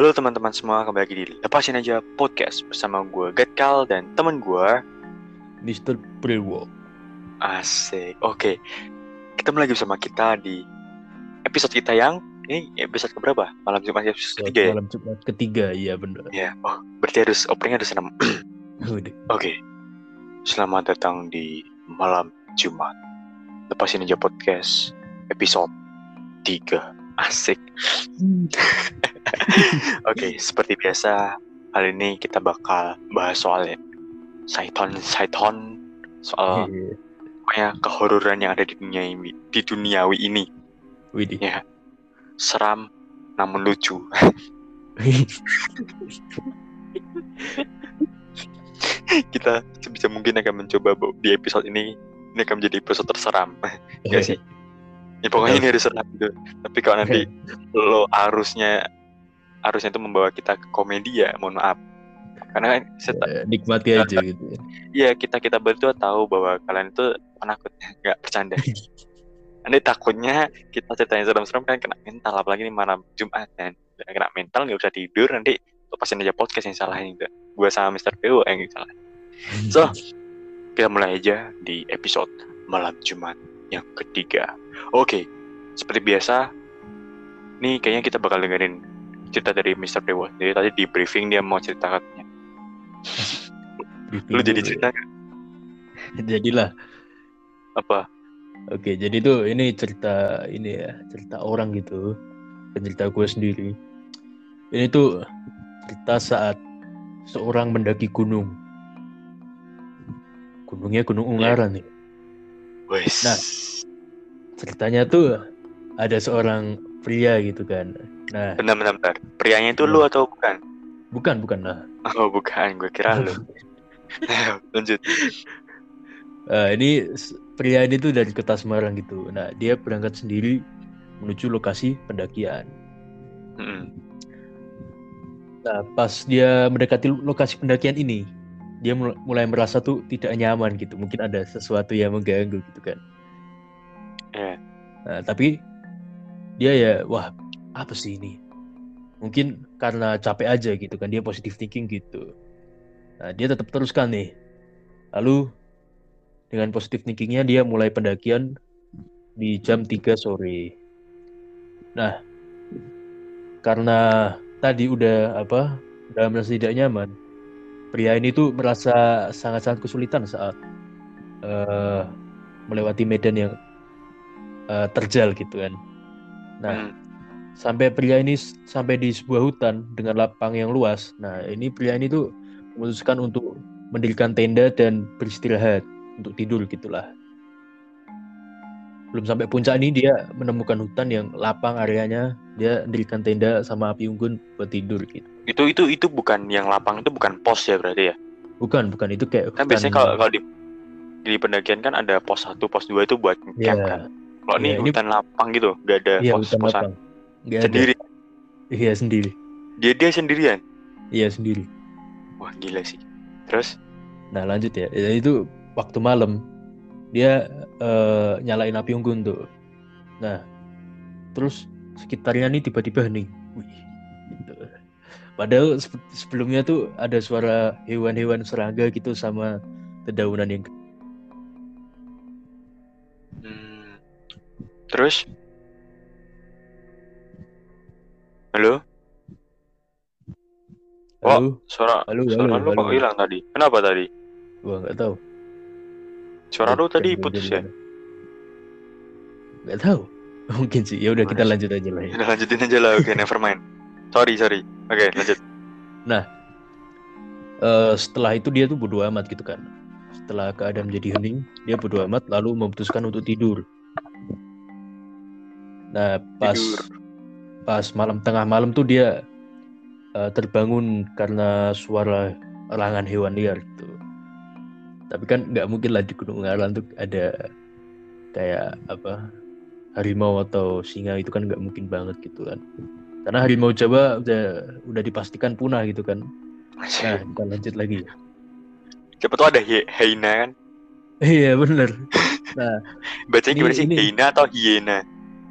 Halo teman-teman semua, kembali lagi di Lepasin Aja Podcast bersama gue Gatkal dan teman gue Mr. Prewo. Asik. Oke, ketemu lagi bersama kita di episode kita yang ini episode keberapa? Malam Jumat episode ketiga ya? Malam Jumat ketiga, iya benar. Ya, oh berarti harus openingnya harus enam. Oke, selamat datang di Malam Jumat Lepasin Aja Podcast episode 3 Asik. Oke, seperti biasa, kali ini kita bakal bahas soal Saiton, Saiton, soal Iya. pokoknya kehororan yang ada di dunia ini, di duniawi ini. Widih. Ya, seram namun lucu. kita sebisa mungkin akan mencoba di episode ini ini akan menjadi episode terseram. Enggak sih? Ya pokoknya ini harus seram gitu. Tapi kalau nanti lo arusnya arusnya itu membawa kita ke komedi ya, mohon maaf. Karena kan seta- Eh, Nikmati aja gitu. ya. Iya kita kita berdua tahu bahwa kalian itu penakut nggak bercanda. Nanti takutnya kita ceritanya serem-serem kan kena mental apalagi ini malam Jumat kan kena mental nggak bisa tidur nanti lepasin aja podcast yang salahin itu. Gue sama Mr. PO yang salah. So kita mulai aja di episode malam Jumat yang ketiga. Oke seperti biasa nih kayaknya kita bakal dengerin cerita dari Mr. PO. Jadi tadi di briefing dia mau cerita katanya. Lu jadi cerita? Jadilah. apa? Oke, jadi tuh ini cerita ini ya, cerita orang gitu. Dan cerita gue sendiri. Ini tuh cerita saat seorang mendaki gunung. Gunungnya Gunung Ungaran nih. Wes. Nah. Ceritanya tuh ada seorang pria gitu kan. Nah, Bentar, bentar, bentar. Prianya itu lu atau bukan? bukan bukan lah. Oh, bukan. Gue kira lu. Lanjut. Eh, ini pria ini tuh dari kota Semarang gitu. Nah, dia berangkat sendiri menuju lokasi pendakian. Mm-mm. Nah, pas dia mendekati lokasi pendakian ini, dia mul- mulai merasa tuh tidak nyaman gitu. Mungkin ada sesuatu yang mengganggu gitu kan. Iya. Nah, tapi dia ya, wah apa sih ini? Mungkin karena capek aja gitu kan. Dia positive thinking gitu. Nah, dia tetap teruskan nih. Lalu dengan positive thinkingnya dia mulai pendakian di jam 3 sore. Nah, karena tadi udah apa, udah merasa tidak nyaman, pria ini tuh merasa sangat-sangat kesulitan saat eh, melewati medan yang eh, terjal gitu kan. Nah, Hmm. sampai pria ini sampai di sebuah hutan dengan lapang yang luas. Nah, ini pria ini tuh memutuskan untuk mendirikan tenda dan beristirahat untuk tidur gitulah. Belum sampai puncak ini dia menemukan hutan yang lapang areanya. Dia mendirikan tenda sama api unggun buat tidur gitu. Itu itu itu bukan yang lapang itu bukan pos ya berarti ya? Bukan, bukan itu kayak Kan biasanya kalau kalau di di pendakian kan ada pos 1, pos 2 itu buat Iya. camp kan. Kalau Iya, ini ini- hutan lapang gitu, nggak ada Iya, pos posan. ada. Sendiri. Iya, sendiri. Dia dia sendirian. Iya, sendiri. Wah, gila sih. Terus Nah lanjut ya, Ya, itu waktu malam dia eh, nyalain api unggun tuh. Nah terus sekitarnya nih tiba-tiba hening. Wih, gitu. Padahal sebelumnya tuh ada suara hewan-hewan serangga gitu sama dedaunan yang terus Halo? Halo, suara halo, suara halo, lu kok halo. hilang tadi? Kenapa tadi? gua nggak tahu. Suara lu tadi putus ya? Nggak tahu. Mungkin sih. Ya udah kita lanjut aja lah ya. Udah lanjutin aja lah, oke, never mind. Sorry, sorry. Oke, lanjut. Eh, setelah itu dia tuh bodo amat gitu kan. Setelah keadaan menjadi hening, dia bodo amat lalu memutuskan untuk tidur. Nah, pas Tidur. pas malam tengah malam tuh dia eh, terbangun karena suara elangan hewan liar gitu. Tapi kan nggak mungkin lah di Gunung Ungaran tuh ada kayak apa harimau atau singa itu kan nggak mungkin banget gitu kan. Karena harimau Jawa udah udah dipastikan punah gitu kan. Nah, kita lanjut lagi. Siapa tuh ada hyena kan? Iya bener. Bacanya Ini- gimana sih? ini- Hyena atau hyena?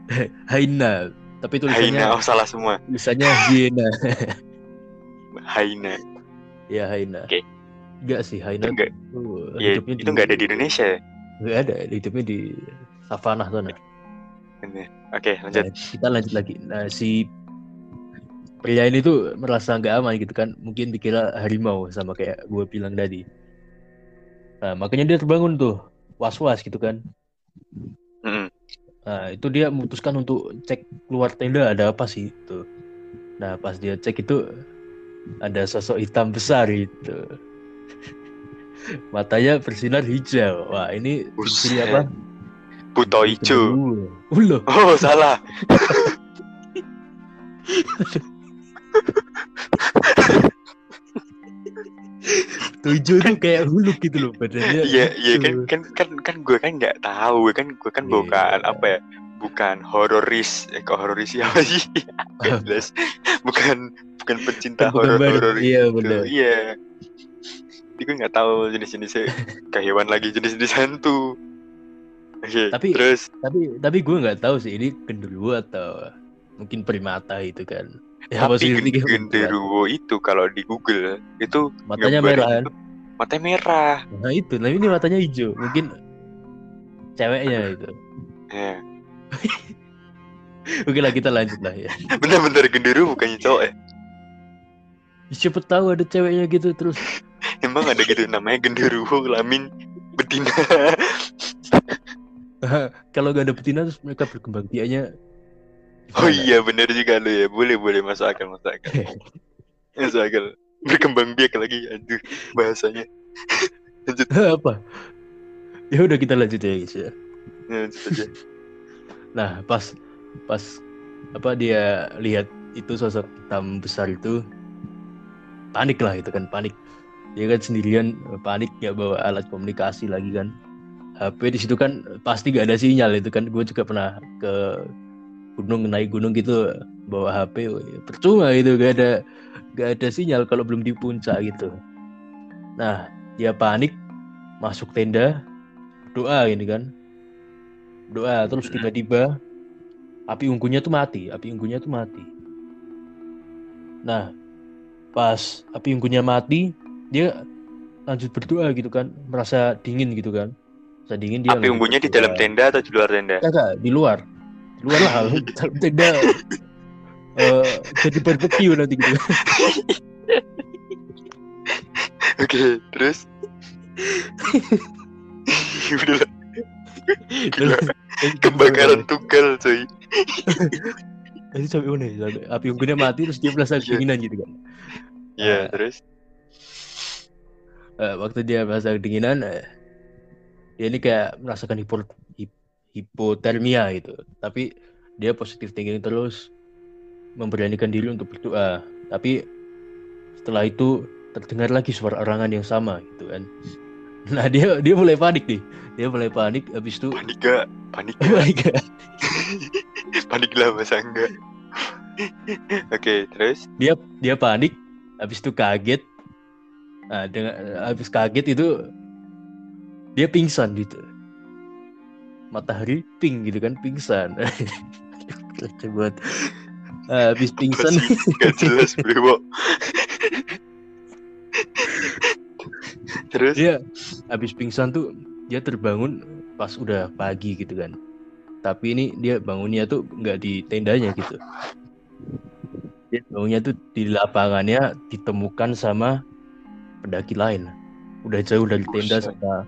Haina. tapi tulisannya Haina, oh salah semua. tulisannya hyena. Haina. ya hyena. Oke. Enggak sih hyena Enggak, tuh ya, hidupnya itu nggak ada di Indonesia ya? Nggak ada, hidupnya di savana sana. Oke, lanjut. Nah, kita lanjut lagi. Nah, si pria ini tuh merasa nggak aman gitu kan. Mungkin dikira harimau sama kayak gue bilang tadi. Nah, makanya dia terbangun tuh, was-was gitu kan. Nah, itu dia memutuskan untuk cek keluar tenda ada apa sih itu. Nah, pas dia cek itu ada sosok hitam besar itu. Matanya bersinar hijau. Wah, ini ciri apa? Buto Ijo. Ulo. Oh, salah. Hijau tuh kayak huluk gitu loh badannya. Iya, iya kan hijau. kan kan kan gue kan nggak tahu, kan gue kan Iya. bukan apa ya? Bukan hororis, eh kok hororis siapa sih? Gak jelas. Bukan bukan pecinta Kan horor horor Iya, gitu. benar. Iya. Jadi gue nggak tahu jenis-jenisnya kayak hewan lagi jenis-jenis hantu. Oke, Tapi- terus Tapi tapi gue nggak tahu sih ini genderuwo atau mungkin primata itu kan. Ya, tapi genderuwo itu kalau di Google itu Matanya merah kan. matanya merah. Nah itu, tapi ini matanya hijau. Mungkin ceweknya itu. Ya. Oke lah kita lanjut lah ya. Bener-bener genderuwo bukannya cowok ya? Siapa tahu ada ceweknya gitu terus. Emang ada gitu namanya genderuwo kelamin betina. Kalau gak ada betina terus mereka berkembang biaknya. Oh iya bener juga lo ya. Boleh boleh masuk akal masuk akal. masuk akal. Berkembang biak lagi aduh bahasanya. lanjut, apa? Ya udah kita lanjut ya guys ya. ya, lanjut aja. Nah pas pas apa dia lihat itu sosok hitam besar itu panik lah itu kan panik. Dia kan sendirian panik nggak bawa alat komunikasi lagi kan. HP di situ kan pasti gak ada sinyal itu kan. Gue juga pernah ke gunung naik gunung gitu bawa HP woy, percuma gitu gak ada gak ada sinyal kalau belum di puncak gitu. Nah dia panik masuk tenda doa ini kan. Doa terus tiba-tiba api unggunya tuh mati api unggunya tuh mati. Nah pas api unggunya mati dia lanjut berdoa gitu kan merasa dingin gitu kan. Merasa dingin dia Api lanjut unggunya di dalam tenda atau di luar tenda? Enggak, di luar luar lah dalam tenda eh, jadi barbecue nanti gitu Oke, terus Udah Gila, kebakaran tunggal coy. Itu sampai mana ya? Sampai api unggunnya mati terus dia merasa Iya. kedinginan gitu kan. Iya, Ah. terus Eh, waktu dia merasa kedinginan, eh, dia ini kayak merasakan hipo, hip- hipotermia gitu. Tapi dia positif thinking terus memberanikan diri untuk berdoa. Tapi setelah itu terdengar lagi suara orangan yang sama gitu kan. Nah dia dia mulai panik nih. Dia mulai panik. Habis itu, panik gak? Panik gak? my god, panik lah masa enggak? Oke, terus dia dia panik. Habis itu kaget. Nah, dengan habis kaget itu dia pingsan gitu. Matahari pink gitu kan pingsan. Coba habis pingsan? Gak jelas bro. terus dia habis pingsan tuh dia terbangun pas udah pagi gitu kan. Tapi ini dia bangunnya tuh nggak di tendanya gitu. Dia bangunnya tuh di lapangannya ditemukan sama pendaki lain. Udah jauh dari tenda sama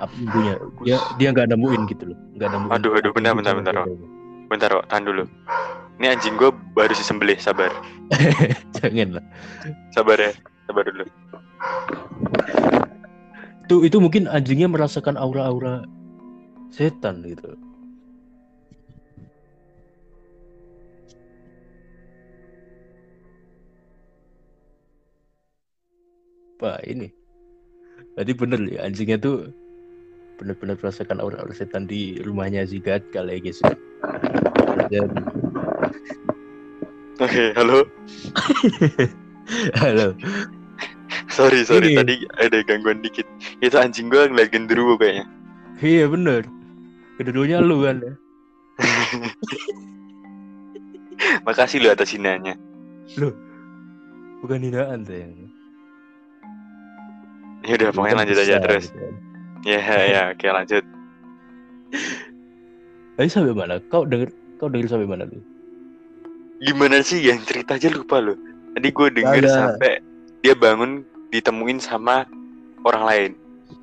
apa unggunya. Dia dia nggak nemuin gitu loh, nggak nemuin. Aduh, aduh, bentar, bentar, bentar, Rok. tendanya. bentar kok, tahan dulu. Ini anjing gue baru disembelih, sabar. Jangan lah. Sabar ya, sabar dulu. Itu itu mungkin anjingnya merasakan aura-aura setan gitu. Pak ini. Berarti bener ya anjingnya tuh bener-bener merasakan aura-aura setan di rumahnya Zigat kali ya guys. Dan Oke, halo. halo. Sorry, sorry, Ini. tadi ada gangguan dikit. Itu anjing gue ngeliat genderuwo kayaknya. Iya bener. Kedudukannya lu kan ya. Makasih lu atas hinaannya. Bukan hinaan sayang. Ya udah pokoknya lanjut aja terus. gitu Ya ya oke lanjut. Tadi sampai mana? Kau denger kau denger sampai mana lu? Gimana sih yang cerita aja lupa lu. Tadi gue denger Ada. sampai dia bangun ditemuin sama orang lain.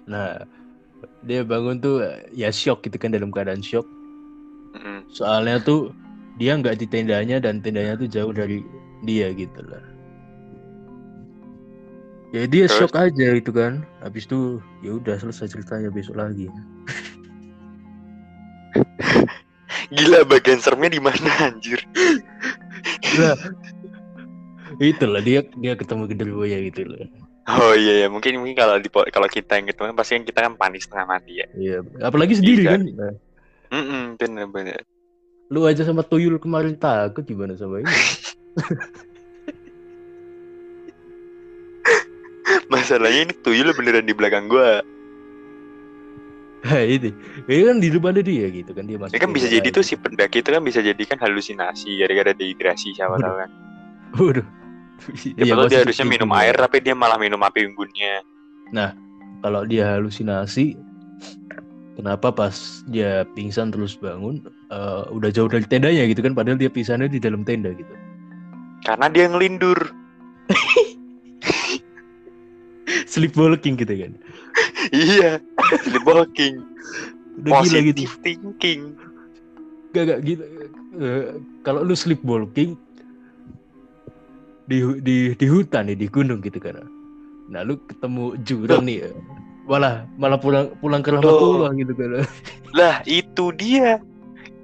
Nah, dia bangun tuh ya shock gitu kan dalam keadaan shock. Mm-mm. Soalnya tuh dia nggak di tendanya dan tendanya tuh jauh dari dia gitu lah. Ya dia Terus? shock aja gitu kan. Habis itu ya udah selesai ceritanya besok lagi. Gila bagian seremnya di mana anjir? Nah, itulah dia dia ketemu genderuwonya gitu loh. Oh iya ya mungkin mungkin kalau di kalau kita yang ketemu pasti kan kita kan panik setengah mati ya. Iya, apalagi sendiri Iya. kan. Mm bener bener. lu aja sama tuyul kemarin takut gimana sama ini? Masalahnya ini tuyul beneran di belakang gua. Nah, itu. Ini kan di depan dia gitu kan dia masuk. Ya kan bisa jadi tuh si pendaki itu kan bisa jadi kan halusinasi gara-gara dehidrasi siapa tahu kan. Waduh. Iya, tahu dia harusnya minum air ya. tapi dia malah minum api unggunnya. Kalau dia halusinasi, kenapa pas dia pingsan terus bangun, eh, udah jauh dari tendanya gitu kan? Padahal dia pingsannya di dalam tenda gitu. Karena dia ngelindur. Sleepwalking gitu kan? iya. Sleepwalking. Udah gila gitu. Positive thinking. Gak gak gitu. Eh, kalau lu sleepwalking di di di hutan nih di gunung gitu kan. Nah lu ketemu jurang nih, eh, malah malah pulang pulang ke rahmatullah gitu kan. Lah itu dia.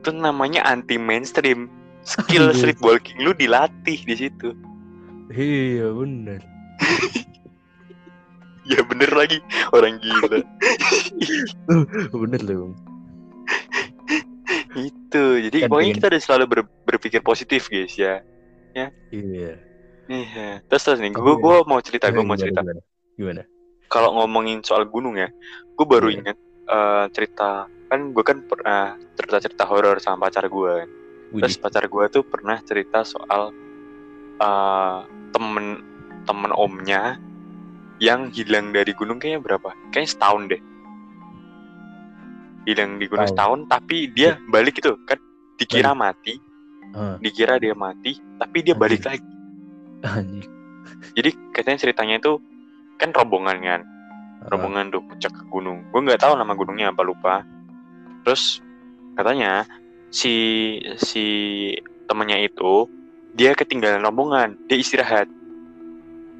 Itu namanya anti mainstream. Skill Aduh. sleepwalking lu dilatih di situ. Iya bener. Ya bener lagi orang gila. Bener loh. Bang. itu. Jadi Kan pokoknya kita harus selalu ber- berpikir positif guys ya. Iya. Iya. Terus terus nih, gue gue mau cerita, gue mau cerita. Gimana? Gimana? Kalau ngomongin soal gunung ya, gue baru Iya. ingat eh, cerita kan gue kan pernah cerita cerita horor sama pacar gue. kan. Terus pacar gue tuh pernah cerita soal eh, temen temen omnya yang hilang dari gunung kayaknya berapa? Kayaknya setahun deh. Hilang di gunung Setahun. setahun, tapi dia balik gitu kan dikira mati, dikira dia mati, tapi dia balik lagi. Jadi katanya ceritanya itu kan rombongan kan, rombongan tuh puncak ke gunung. Gue nggak tahu nama gunungnya apa lupa. Terus katanya si si temennya itu dia ketinggalan rombongan, dia istirahat.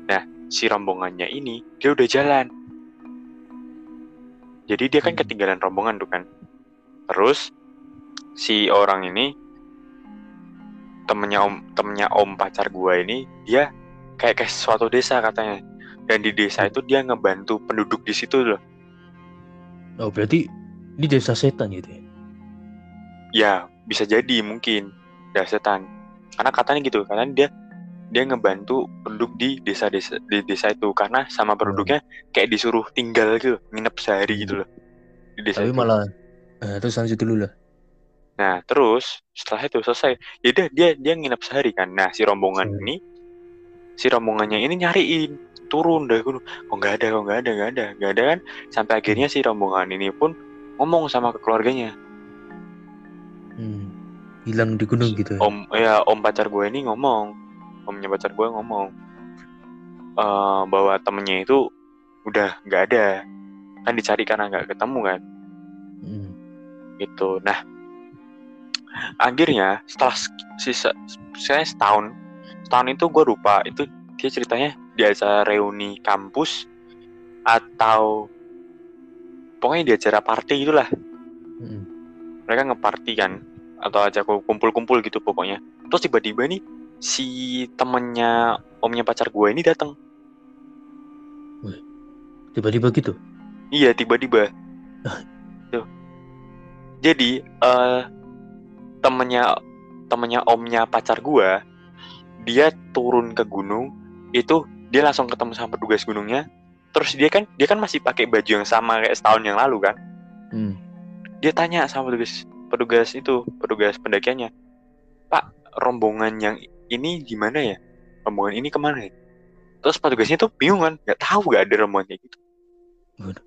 Nah si rombongannya ini dia udah jalan. Jadi dia kan Hmm. ketinggalan rombongan tuh kan. Terus si orang ini temennya om temennya om pacar gua ini dia kayak ke suatu desa katanya dan di desa itu dia ngebantu penduduk di situ loh Oh berarti ini desa setan gitu ya? ya bisa jadi mungkin ya setan karena katanya gitu karena dia dia ngebantu penduduk di desa-desa di desa itu karena sama penduduknya kayak disuruh tinggal gitu nginep sehari gitu loh di desa Tapi itu. malah eh, terus lanjut dulu lah. nah terus setelah itu selesai ya dia dia nginep sehari kan nah si rombongan Hmm. ini si rombongannya ini nyariin turun dari gunung kok nggak ada kok nggak ada nggak ada nggak ada kan sampai akhirnya si rombongan ini pun ngomong sama ke keluarganya Hmm. Hilang di gunung gitu ya? om ya om pacar gue ini ngomong omnya pacar gue ngomong eh, bahwa temennya itu udah nggak ada kan dicari karena nggak ketemu kan Hmm. gitu nah akhirnya setelah sisa saya setahun setahun itu gue lupa itu dia ceritanya di acara reuni kampus atau pokoknya di acara party gitulah Hmm. mereka ngeparty kan atau aja kumpul-kumpul gitu pokoknya terus tiba-tiba nih si temennya omnya pacar gue ini datang Tiba-tiba gitu. iya tiba-tiba Tuh. jadi eh temennya temennya omnya pacar gue dia turun ke gunung itu dia langsung ketemu sama petugas gunungnya terus dia kan dia kan masih pakai baju yang sama kayak setahun yang lalu kan Hmm. dia tanya sama petugas petugas itu petugas pendakiannya pak rombongan yang ini gimana ya rombongan ini ke mana ya terus petugasnya tuh bingung kan nggak tahu nggak ada rombongan kayak gitu Waduh.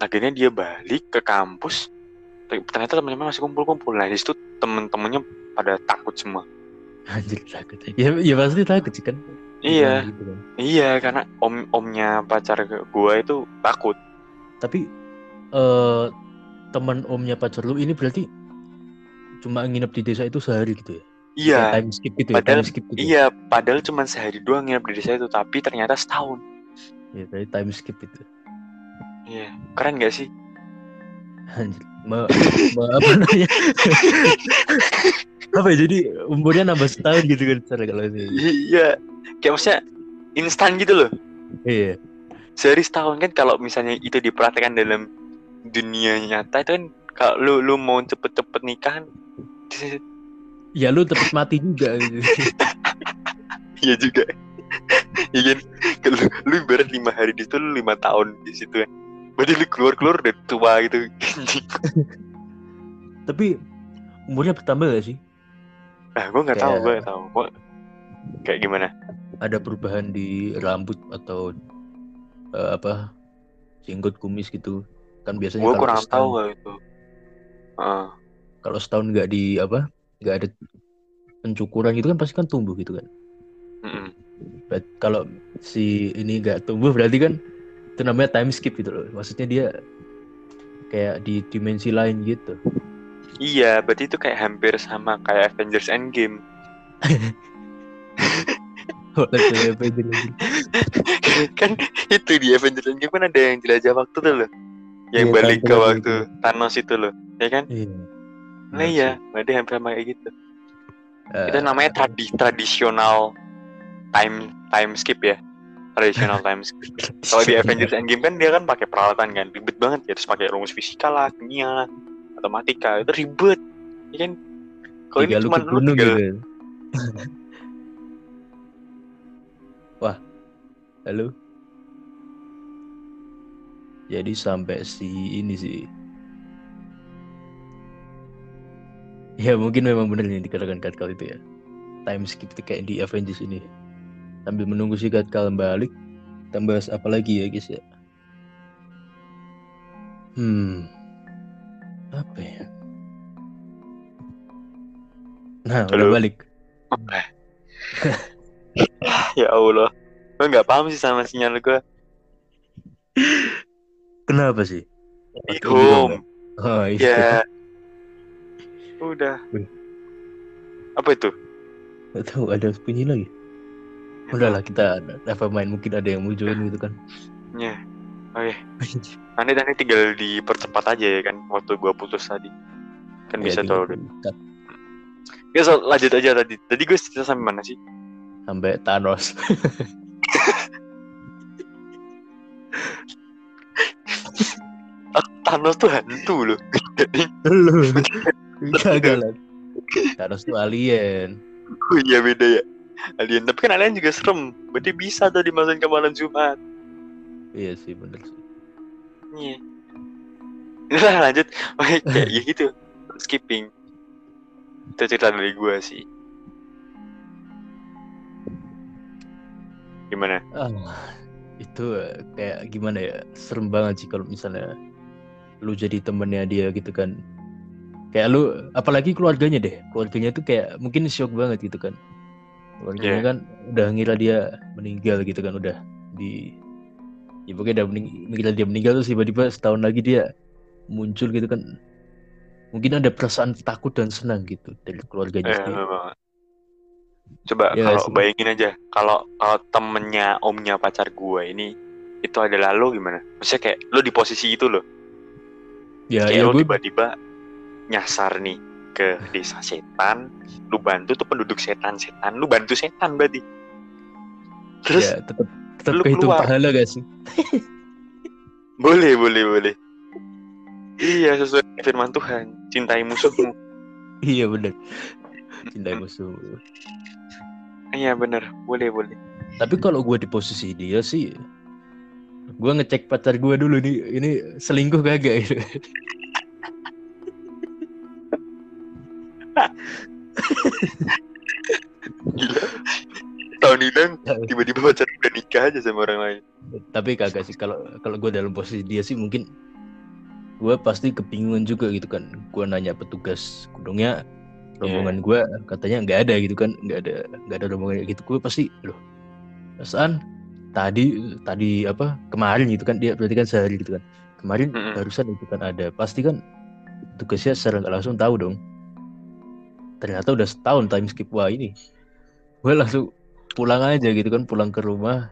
akhirnya dia balik ke kampus ternyata teman-teman masih kumpul-kumpul nah di situ temen-temennya pada takut semua Anjir takut. Ya, ya pasti takut sih kan. iya Gitu kan. iya karena om omnya pacar gua itu takut Tapi eh teman omnya pacar lu ini berarti cuma nginep di desa itu sehari gitu ya? Iya time skip gitu ya? Padahal- time skip gitu. ya? iya padahal cuma sehari doang nginep di desa itu tapi ternyata setahun Iya, berarti time skip itu. iya keren gak sih Anjir. Ma, ma- apa namanya? apa ya? Jadi umurnya nambah setahun gitu kan cara kalau itu. iya kayak maksudnya instan gitu loh Iya. sehari setahun kan kalau misalnya itu diperhatikan dalam dunia nyata itu kan kalau lu lu mau cepet-cepet nikah kan, Ya lu tepat mati juga gitu. iya juga iya kan kalau lu ibarat lima hari di situ lu lima tahun di situ kan berarti lu keluar keluar udah tua gitu Tapi umurnya bertambah gak sih? nah gue nggak tahu gue nggak tahu Gua kayak gimana Ada perubahan di rambut atau eh, apa? Jenggot kumis gitu. Kan biasanya gue kurang tahu kalau itu Heeh. kalau setahun nggak di apa nggak ada pencukuran gitu kan pasti kan tumbuh gitu kan. Berat- kalau si ini nggak tumbuh berarti kan itu namanya time skip gitu loh. Maksudnya dia kayak di dimensi lain gitu. Iya berarti itu kayak hampir sama kayak Avengers Endgame. Itu lagi. kan itu di Avengers Endgame kan ada yang jelajah waktu tuh loh. Yang Iya, balik ke waktu Thanos itu loh. Ya kan? Iya nah iya berarti hampir sama kayak gitu. Eh, itu namanya tradi tradisional time time skip ya? Traditional time skip. Kalau di Avengers Endgame kan dia kan pakai peralatan kan ribet banget ya. Terus pakai rumus fisika lah kimia matematika. Itu ribet ya kan? Kalau ini cuma lu gunung gitu. Wah. Halo? Jadi sampai si ini sih ya mungkin memang benar yang dikatakan Katkal itu ya. Time skip kayak di Avengers ini. Sambil menunggu si Katkal balik kita bahas apa lagi ya guys ya? Hmm. Apa ya? Nah udah Halo? balik. Ya Allah. Gue nggak paham sih sama sinyal gue kenapa sih? Di home. oh iya. Ya udah. Apa itu? Gak tahu ada bunyi lagi. Udahlah kita never mind mungkin ada yang mau join gitu kan. Ya oke nanti nanti tinggal dipercepat aja ya kan waktu gua putus tadi. Kan Ya, bisa tuh ya so, lanjut aja tadi. Tadi gue cerita sampai mana sih? Sampai Thanos. Thanos tuh hantu loh. Jadi kagak lah Thanos tuh alien. Oh iya beda ya. Alien. Tapi kan alien juga serem. Berarti bisa tuh dimasukin ke malam Jumat. Iya sih bener sih. Iya. Udah lanjut. Oke kayak ya gitu. Skipping. Itu cerita dari gua sih. Gimana? Ah, itu eh, kayak gimana ya? Serem banget sih kalau misalnya lu jadi temennya dia gitu kan kayak lu apalagi keluarganya deh keluarganya tuh kayak mungkin shock banget gitu kan keluarganya Iya. kan udah ngira dia meninggal gitu kan udah di ya pokoknya udah mening- mengira dia meninggal terus tiba-tiba setahun lagi dia muncul gitu kan mungkin ada perasaan takut dan senang gitu dari keluarganya sendiri memang. Coba Iya kalau sih. bayangin aja, kalau kalau temennya omnya pacar gue ini itu adalah lo gimana? Maksudnya kayak lo di posisi itu loh, ya kayak ya lo gue tiba-tiba nyasar nih ke desa setan, lu bantu tuh penduduk setan-setan, lu bantu setan berarti. Terus ya tetap tetap lu kehitung keluar. pahala gak sih boleh boleh boleh. Iya sesuai firman Tuhan, cintai musuhmu. iya bener cinta musuh Iya bener, boleh boleh. Tapi kalau gue di posisi dia sih, gue ngecek pacar gue dulu nih, ini selingkuh kagak gitu. Setahun hilang tiba-tiba pacar udah nikah aja sama orang lain. Tapi kagak sih. Kalau kalau gue dalam posisi dia sih mungkin gue pasti kebingungan juga gitu kan. Gue nanya petugas gunungnya rombongan gue katanya nggak ada gitu kan. Nggak ada nggak ada rombongan gitu. Gue pasti loh perasaan tadi tadi apa kemarin gitu kan. Dia berarti kan sehari gitu kan. Kemarin Mm-mm. barusan itu kan ada. Pasti kan tugasnya secara nggak langsung tahu dong ternyata udah setahun time skip wah ini. Gue langsung pulang aja gitu kan pulang ke rumah.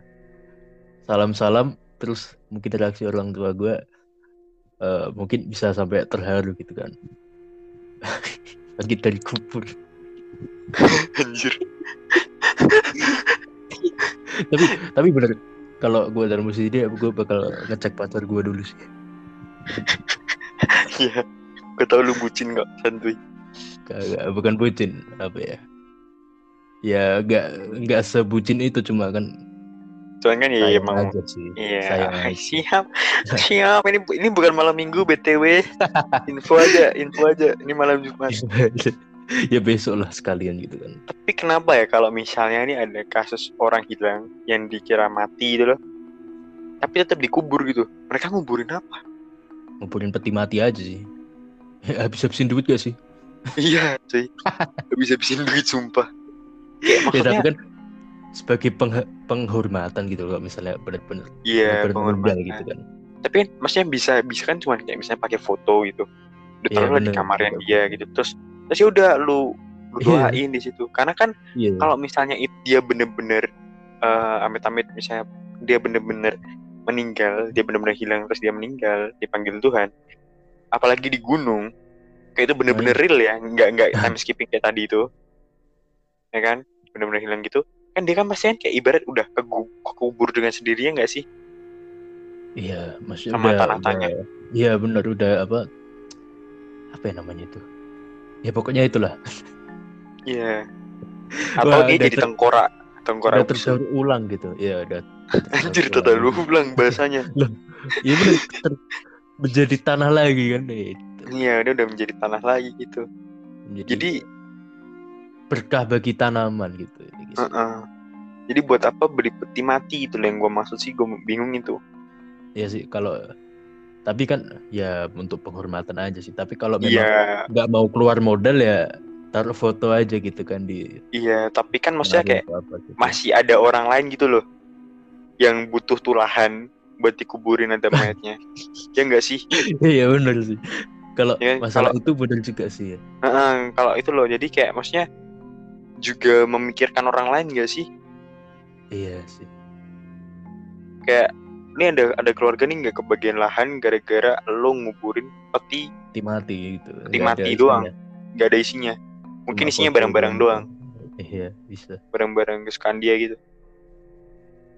Salam salam terus mungkin reaksi orang tua gue eh, mungkin bisa sampai terharu gitu kan. Bangkit dari kubur. Anjir. Tapi tapi bener kalau gue dalam posisi dia gue bakal ngecek pacar gue dulu sih. Iya. Gue tau lu bucin kok santuy Kagak, bukan bucin apa ya ya nggak nggak sebucin itu cuma kan soalnya kan ya emang aja sih Iya, siap, siap. Ini ini bukan malam minggu btw. Info aja, info aja. Ini malam Jumat. ya besok lah sekalian gitu kan Tapi kenapa ya kalau misalnya ini ada kasus orang hilang yang dikira mati gitu loh, tapi tetap dikubur gitu. Mereka nguburin apa? ngumpulin peti mati aja sih habis habisin duit gak sih iya, cuy. Gak bisa habisin duit sumpah. Ya maksudnya, tapi kan sebagai pengh- penghormatan gitu loh misalnya benar-benar iya meninggal penghormatan. gitu kan Tapi kan maksudnya bisa bisa kan cuma kayak misalnya pakai foto gitu. Iya, Ditaruh lah di bener. kamarnya dia gitu. Terus terus ya udah lu lu Iya. doain di situ. Karena kan iya kalau misalnya it, dia bener-bener eh, amit-amit misalnya dia bener-bener meninggal, dia bener-bener hilang terus dia meninggal, dipanggil Tuhan. Apalagi di gunung, kayak itu bener-bener Nah, real ya, nggak nggak time skipping kayak tadi itu, ya kan? Bener-bener hilang gitu. Kan dia kan pasti kan kayak ibarat udah kekubur dengan sendirinya nggak sih? iya maksudnya Sama tanah-tanahnya. iya benar udah apa apa ya namanya itu ya pokoknya itulah Iya. Atau Wah, dia jadi ter- tengkorak, tengkorak udah terdaur ulang gitu ya udah Anjir, terdaur ulang. ulang bahasanya. Iya bener ter- menjadi tanah lagi kan itu. Iya, dia udah menjadi tanah lagi gitu. Menjadi Jadi berkah bagi tanaman gitu. Heeh. Jadi buat apa beli peti mati itu yang gue maksud sih gue bingung itu. Ya sih kalau tapi kan ya untuk penghormatan aja sih. Tapi kalau memang Iya, nggak mau keluar modal ya taruh foto aja gitu kan di iya. Tapi kan maksudnya kayak apa gitu. masih ada orang lain gitu loh yang butuh tulahan buat dikuburin ada mayatnya. ya enggak sih? Iya benar sih. Kalau Ya, masalah kalau- itu benar juga sih. ya. Heeh, kalau itu loh. Jadi kayak maksudnya juga memikirkan orang lain gak sih? Iya sih. Kayak ini ada ada keluarga nih nggak kebagian lahan gara-gara lo nguburin peti Peti mati gitu. Peti mati doang. nggak ada isinya. Mungkin Cuma isinya barang-barang doang. Iya bisa. barang-barang kesukaan dia gitu.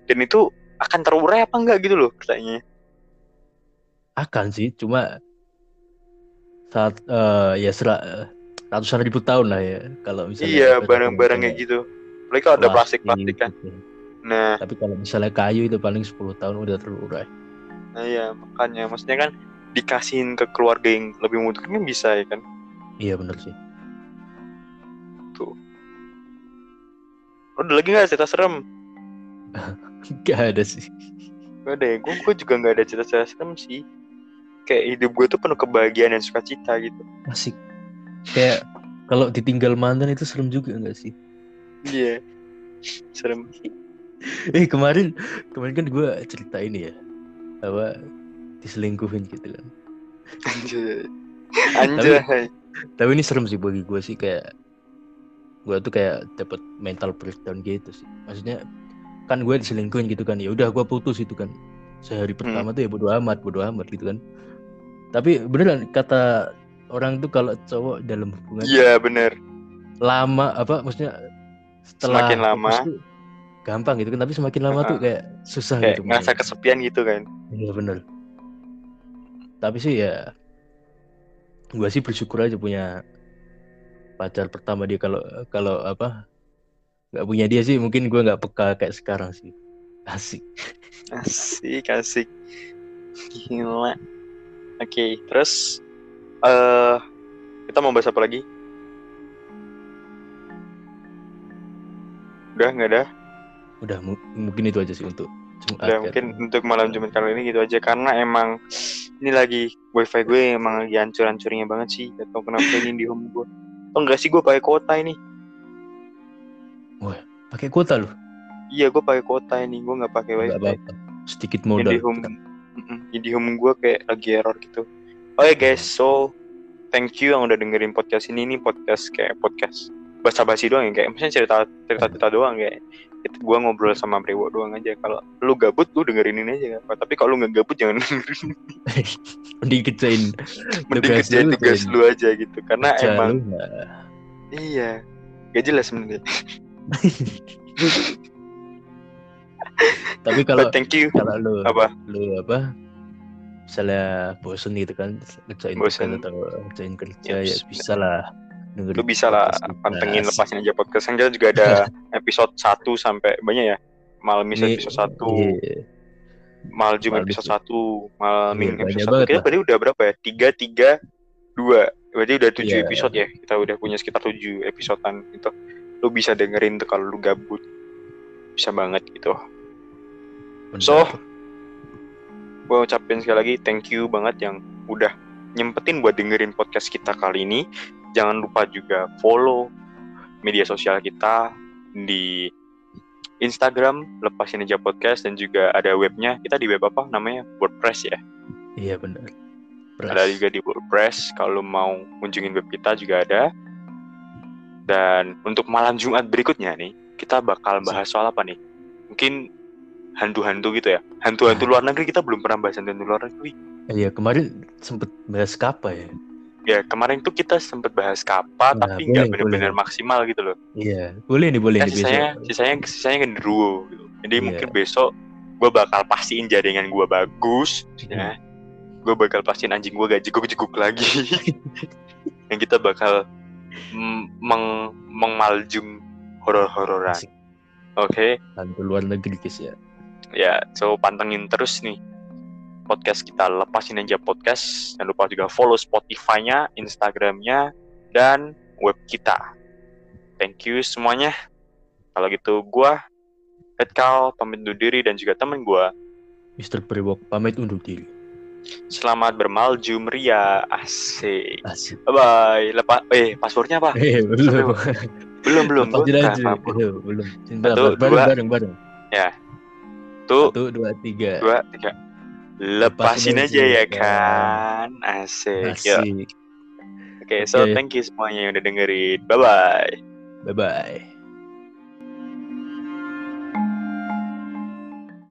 Dan itu akan terurai apa enggak gitu loh pertanyaannya. Akan sih, cuma saat eh, ya sera- ratusan ribu tahun lah ya kalau misalnya Iya, barang-barang kayak gitu. Kalau ada plastik-plastik kan. gitu. Nah, Tapi kalau misalnya kayu itu paling 10 tahun udah terurai. nah iya makanya maksudnya kan dikasihin ke keluarga yang lebih membutuhkan kan bisa ya kan. Iya bener sih. Lo ada lagi nggak cerita serem? Gak ada sih. Gak ada ya. Gue, juga nggak ada cerita-cerita serem sih. Kayak hidup gue tuh penuh kebahagiaan dan sukacita gitu. Asik. Kayak kalau ditinggal mantan itu serem juga enggak sih? Iya. Serem. Eh kemarin kemarin kan gue cerita ini ya. Apa diselingkuhin gitu kan. Anjay. Anjay. Tapi ini serem sih bagi gue sih kayak gue tuh kayak dapet mental breakdown gitu sih. Maksudnya kan gue diselingkuhin gitu kan ya udah gue putus itu kan sehari pertama tuh ya bodo amat bodo amat gitu kan. Tapi beneran kata orang tuh kalau cowok dalam hubungan Iya bener. lama apa maksudnya setelah Semakin lama. tuh gampang gitu kan tapi semakin lama tuh Uh-uh. kayak susah Kayak gitu. ngerasa mulai. kesepian gitu kan. Iya bener. Tapi sih ya gua sih bersyukur aja punya pacar pertama dia kalau kalau apa nggak punya dia sih mungkin gua nggak peka kayak sekarang sih. Asik. Asik, asik. Gila. Oke, terus eh kita mau bahas apa lagi? Udah nggak ada? udah mu- mungkin itu aja sih untuk Jumat Udah mungkin untuk malam Jumat kali ini gitu aja karena emang ini lagi wifi gue emang lagi hancur-hancurnya banget sih. Gak tau kenapa ini di home gue. Oh enggak sih gue pakai kuota ini. pakai kuota loh Iya gue pakai kuota ini gue nggak pakai wifi. apa-apa sedikit modal yang di home gue kayak lagi error gitu. Oke guys, so thank you yang udah dengerin podcast ini. Ini podcast kayak podcast basa-basi doang ya kayak misalnya cerita cerita cerita doang kayak itu gua ngobrol sama Brewo doang aja. Kalau lu gabut lu dengerin ini aja nggak apa tapi kalau lu nggak gabut jangan dengerin. Mending kerjain mending kerjain tugas lu aja gitu karena kerja emang iya. Gak jelas sebenarnya tapi kalau but thank you. kalau lu apa? lu apa misalnya bosen gitu kan ngerjain Bosen. atau ngerjain kerja Yes, ya bisa lah. Lu bisa lah pantengin lepasin aja podcast. Kan kita juga ada episode 1 sampai banyak ya. Malam Ini- episode 1 iya. Malam episode itu. 1 malam Iya, episode 1 banget kita berarti udah berapa ya? 3 3 2 berarti udah 7 Iya. episode ya? Kita udah punya sekitar 7 episodean gitu. Lu bisa dengerin tuh kalau lu gabut. Bisa banget gitu Benar. So, gue ucapin sekali lagi thank you banget yang udah nyempetin buat dengerin podcast kita kali ini. Jangan lupa juga follow media sosial kita di Instagram lepasin aja podcast dan juga ada webnya. Kita di web apa namanya? WordPress ya? Iya benar. Ada juga di WordPress. Kalau mau kunjungin web kita juga ada. Dan untuk malam Jumat berikutnya nih kita bakal bahas soal apa nih? Mungkin hantu-hantu gitu ya. Hantu-hantu luar negeri kita belum pernah bahas hantu luar negeri. Iya kemarin sempet bahas kapa ya? Ya kemarin tuh kita sempet bahas kapal Nah, tapi nggak benar-benar maksimal gitu loh. Iya boleh nih boleh ya, nih sisanya besok. sisanya sisanya genderuwo gitu. Jadi Iya. mungkin besok gue bakal pastiin jaringan gue bagus ya. Gue bakal pastiin anjing gue gak jeguk-jeguk lagi. Yang kita bakal meng mengmaljung horor-hororan. Oke? Hantu luar negeri guys ya ya so pantengin terus nih podcast kita. Lepasin aja podcast. Jangan lupa juga follow Spotify-nya Instagram-nya dan web kita. Thank you semuanya. Kalau gitu gua Redkal pamit undur diri dan juga temen gua. Mister Brewok pamit undur diri. Selamat bermaljum ria asik. Asik. Bye bye lepas eh passwordnya apa? Eh belum belum. Belum Lepas aja aja. apa-apa. Eh, belum Cinta, Satu, bareng, dua. bareng bareng. Tuh satu dua tiga dua tiga lepasin Lepasin aja aja, ya kan. kan asik, ya asik Oke, so Oke. thank you semuanya yang udah dengerin. Bye bye. bye bye